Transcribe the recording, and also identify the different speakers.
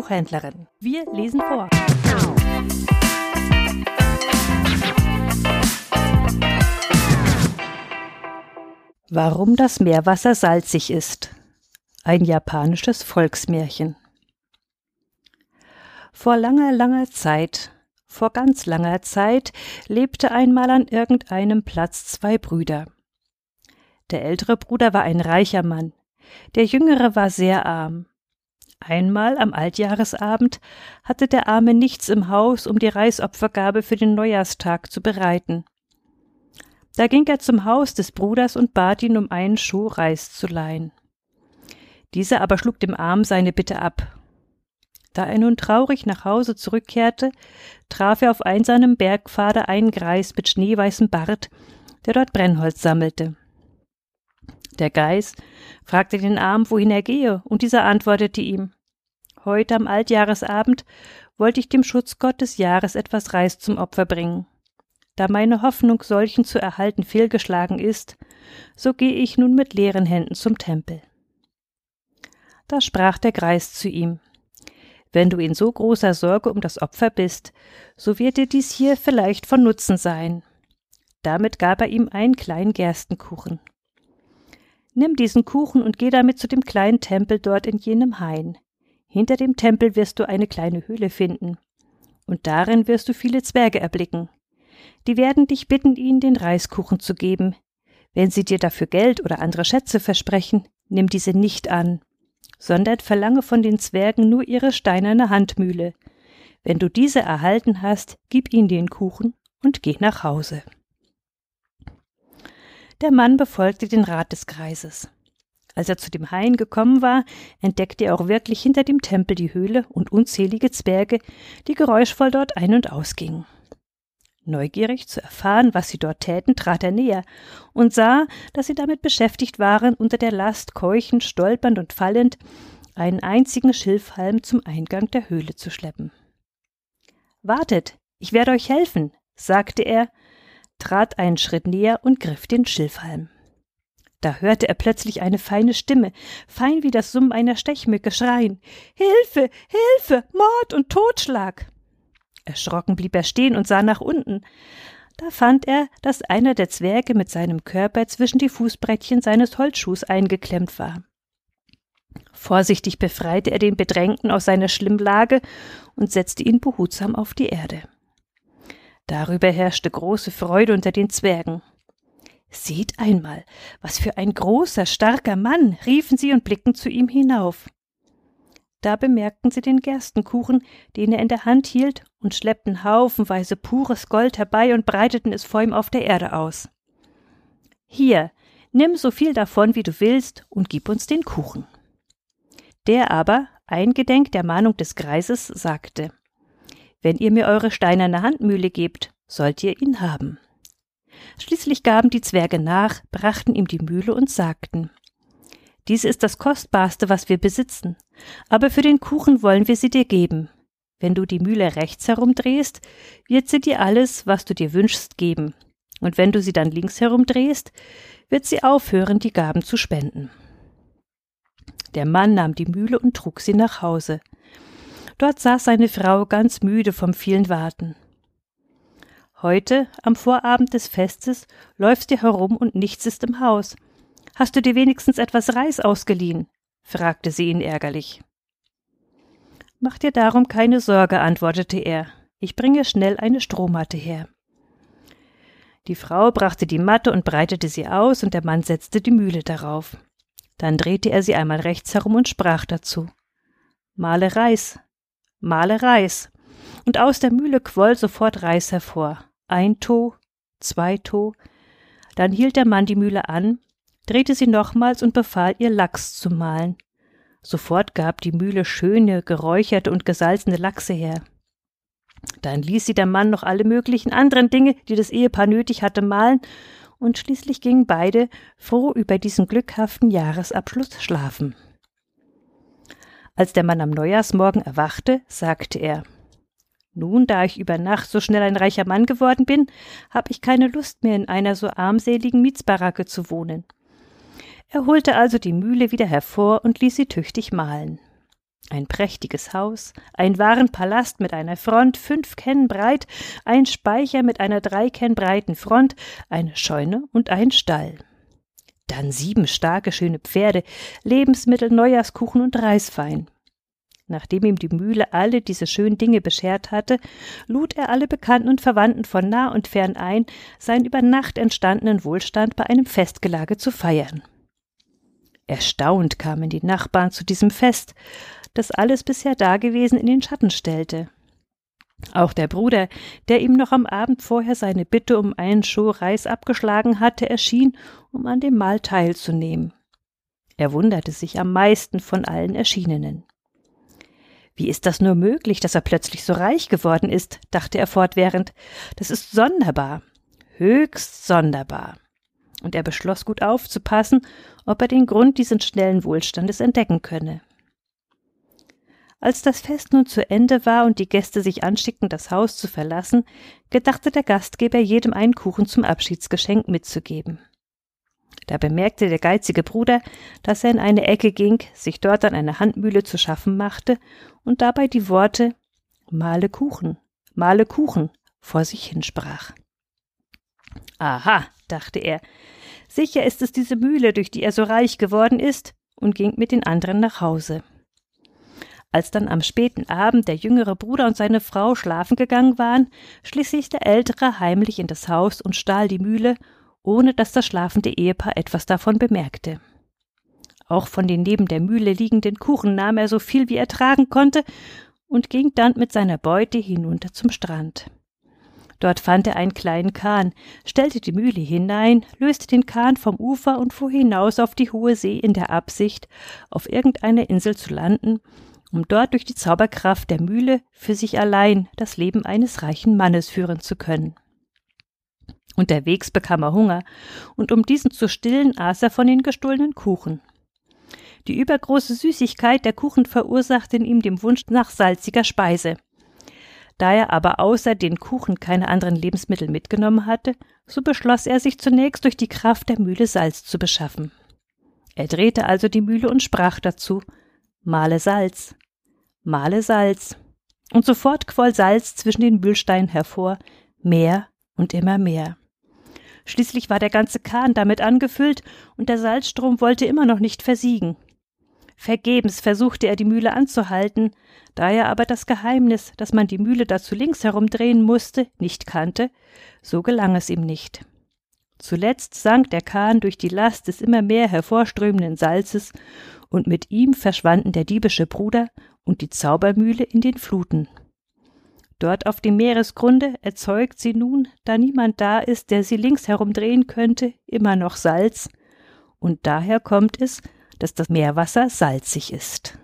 Speaker 1: Buchhändlerin. Wir lesen vor. Warum das Meerwasser salzig ist. Ein japanisches Volksmärchen. Vor langer, langer Zeit, vor ganz langer Zeit, lebte einmal an irgendeinem Platz zwei Brüder. Der ältere Bruder war ein reicher Mann, der jüngere war sehr arm. Einmal am Altjahresabend hatte der Arme nichts im Haus, um die Reisopfergabe für den Neujahrstag zu bereiten. Da ging er zum Haus des Bruders und bat ihn um einen Schuh Reis zu leihen. Dieser aber schlug dem Arm seine Bitte ab. Da er nun traurig nach Hause zurückkehrte, traf er auf einsamen Bergpfade einen Greis mit schneeweißem Bart, der dort Brennholz sammelte. Der Geist fragte den Arm, wohin er gehe, und dieser antwortete ihm Heute am Altjahresabend wollte ich dem Schutzgott des Jahres etwas Reis zum Opfer bringen. Da meine Hoffnung, solchen zu erhalten, fehlgeschlagen ist, so gehe ich nun mit leeren Händen zum Tempel. Da sprach der Greis zu ihm Wenn du in so großer Sorge um das Opfer bist, so wird dir dies hier vielleicht von Nutzen sein. Damit gab er ihm einen kleinen Gerstenkuchen. Nimm diesen Kuchen und geh damit zu dem kleinen Tempel dort in jenem Hain. Hinter dem Tempel wirst du eine kleine Höhle finden, und darin wirst du viele Zwerge erblicken die werden dich bitten, ihnen den Reiskuchen zu geben. Wenn sie dir dafür Geld oder andere Schätze versprechen, nimm diese nicht an, sondern verlange von den Zwergen nur ihre steinerne Handmühle. Wenn du diese erhalten hast, gib ihnen den Kuchen und geh nach Hause. Der Mann befolgte den Rat des Kreises. Als er zu dem Hain gekommen war, entdeckte er auch wirklich hinter dem Tempel die Höhle und unzählige Zwerge, die geräuschvoll dort ein und ausgingen. Neugierig zu erfahren, was sie dort täten, trat er näher und sah, dass sie damit beschäftigt waren, unter der Last keuchend, stolpernd und fallend einen einzigen Schilfhalm zum Eingang der Höhle zu schleppen. Wartet, ich werde euch helfen, sagte er, trat einen Schritt näher und griff den Schilfhalm. Da hörte er plötzlich eine feine Stimme, fein wie das Summen einer Stechmücke, schreien Hilfe, Hilfe, Mord und Totschlag. Erschrocken blieb er stehen und sah nach unten. Da fand er, dass einer der Zwerge mit seinem Körper zwischen die Fußbrettchen seines Holzschuhs eingeklemmt war. Vorsichtig befreite er den Bedrängten aus seiner Schlimmlage und setzte ihn behutsam auf die Erde. Darüber herrschte große Freude unter den Zwergen. Seht einmal, was für ein großer, starker Mann, riefen sie und blickten zu ihm hinauf. Da bemerkten sie den Gerstenkuchen, den er in der Hand hielt, und schleppten haufenweise pures Gold herbei und breiteten es vor ihm auf der Erde aus. Hier, nimm so viel davon, wie du willst, und gib uns den Kuchen. Der aber, eingedenk der Mahnung des Greises, sagte Wenn ihr mir eure steinerne Handmühle gebt, sollt ihr ihn haben. Schließlich gaben die Zwerge nach, brachten ihm die Mühle und sagten dies ist das Kostbarste, was wir besitzen. Aber für den Kuchen wollen wir sie dir geben. Wenn du die Mühle rechts herumdrehst, wird sie dir alles, was du dir wünschst, geben. Und wenn du sie dann links herumdrehst, wird sie aufhören, die Gaben zu spenden. Der Mann nahm die Mühle und trug sie nach Hause. Dort saß seine Frau ganz müde vom vielen Warten. Heute, am Vorabend des Festes, läufst du herum und nichts ist im Haus. Hast du dir wenigstens etwas Reis ausgeliehen? fragte sie ihn ärgerlich. Mach dir darum keine Sorge, antwortete er. Ich bringe schnell eine Strohmatte her. Die Frau brachte die Matte und breitete sie aus, und der Mann setzte die Mühle darauf. Dann drehte er sie einmal rechts herum und sprach dazu Male Reis, male Reis. Und aus der Mühle quoll sofort Reis hervor. Ein To, zwei To. Dann hielt der Mann die Mühle an, drehte sie nochmals und befahl ihr Lachs zu mahlen. Sofort gab die Mühle schöne, geräucherte und gesalzene Lachse her. Dann ließ sie der Mann noch alle möglichen anderen Dinge, die das Ehepaar nötig hatte, mahlen, und schließlich gingen beide froh über diesen glückhaften Jahresabschluss schlafen. Als der Mann am Neujahrsmorgen erwachte, sagte er Nun, da ich über Nacht so schnell ein reicher Mann geworden bin, habe ich keine Lust mehr in einer so armseligen Mietsbaracke zu wohnen. Er holte also die Mühle wieder hervor und ließ sie tüchtig mahlen. Ein prächtiges Haus, ein Warenpalast mit einer Front fünf Kennen breit, ein Speicher mit einer drei Kennen breiten Front, eine Scheune und ein Stall. Dann sieben starke, schöne Pferde, Lebensmittel, Neujahrskuchen und Reiswein. Nachdem ihm die Mühle alle diese schönen Dinge beschert hatte, lud er alle Bekannten und Verwandten von nah und fern ein, seinen über Nacht entstandenen Wohlstand bei einem Festgelage zu feiern. Erstaunt kamen die Nachbarn zu diesem Fest, das alles bisher Dagewesen in den Schatten stellte. Auch der Bruder, der ihm noch am Abend vorher seine Bitte um einen Schuh Reis abgeschlagen hatte, erschien, um an dem Mahl teilzunehmen. Er wunderte sich am meisten von allen Erschienenen. Wie ist das nur möglich, dass er plötzlich so reich geworden ist? dachte er fortwährend. Das ist sonderbar. Höchst sonderbar. Und er beschloss gut aufzupassen, ob er den Grund dieses schnellen Wohlstandes entdecken könne. Als das Fest nun zu Ende war und die Gäste sich anschickten, das Haus zu verlassen, gedachte der Gastgeber jedem einen Kuchen zum Abschiedsgeschenk mitzugeben. Da bemerkte der geizige Bruder, dass er in eine Ecke ging, sich dort an eine Handmühle zu schaffen machte und dabei die Worte Male Kuchen, male Kuchen vor sich hinsprach. Aha, dachte er, sicher ist es diese Mühle, durch die er so reich geworden ist, und ging mit den anderen nach Hause. Als dann am späten Abend der jüngere Bruder und seine Frau schlafen gegangen waren, schlich sich der ältere heimlich in das Haus und stahl die Mühle, ohne dass das schlafende Ehepaar etwas davon bemerkte. Auch von den neben der Mühle liegenden Kuchen nahm er so viel wie er tragen konnte und ging dann mit seiner Beute hinunter zum Strand. Dort fand er einen kleinen Kahn, stellte die Mühle hinein, löste den Kahn vom Ufer und fuhr hinaus auf die hohe See in der Absicht, auf irgendeiner Insel zu landen um dort durch die Zauberkraft der Mühle für sich allein das Leben eines reichen Mannes führen zu können. Unterwegs bekam er Hunger, und um diesen zu stillen, aß er von den gestohlenen Kuchen. Die übergroße Süßigkeit der Kuchen verursachte in ihm den Wunsch nach salziger Speise. Da er aber außer den Kuchen keine anderen Lebensmittel mitgenommen hatte, so beschloss er sich zunächst durch die Kraft der Mühle Salz zu beschaffen. Er drehte also die Mühle und sprach dazu Male Salz, male Salz. Und sofort quoll Salz zwischen den Mühlsteinen hervor, mehr und immer mehr. Schließlich war der ganze Kahn damit angefüllt, und der Salzstrom wollte immer noch nicht versiegen. Vergebens versuchte er die Mühle anzuhalten, da er aber das Geheimnis, dass man die Mühle dazu links herumdrehen musste, nicht kannte, so gelang es ihm nicht. Zuletzt sank der Kahn durch die Last des immer mehr hervorströmenden Salzes, und mit ihm verschwanden der diebische Bruder und die Zaubermühle in den Fluten. Dort auf dem Meeresgrunde erzeugt sie nun, da niemand da ist, der sie links herumdrehen könnte, immer noch Salz, und daher kommt es, dass das Meerwasser salzig ist.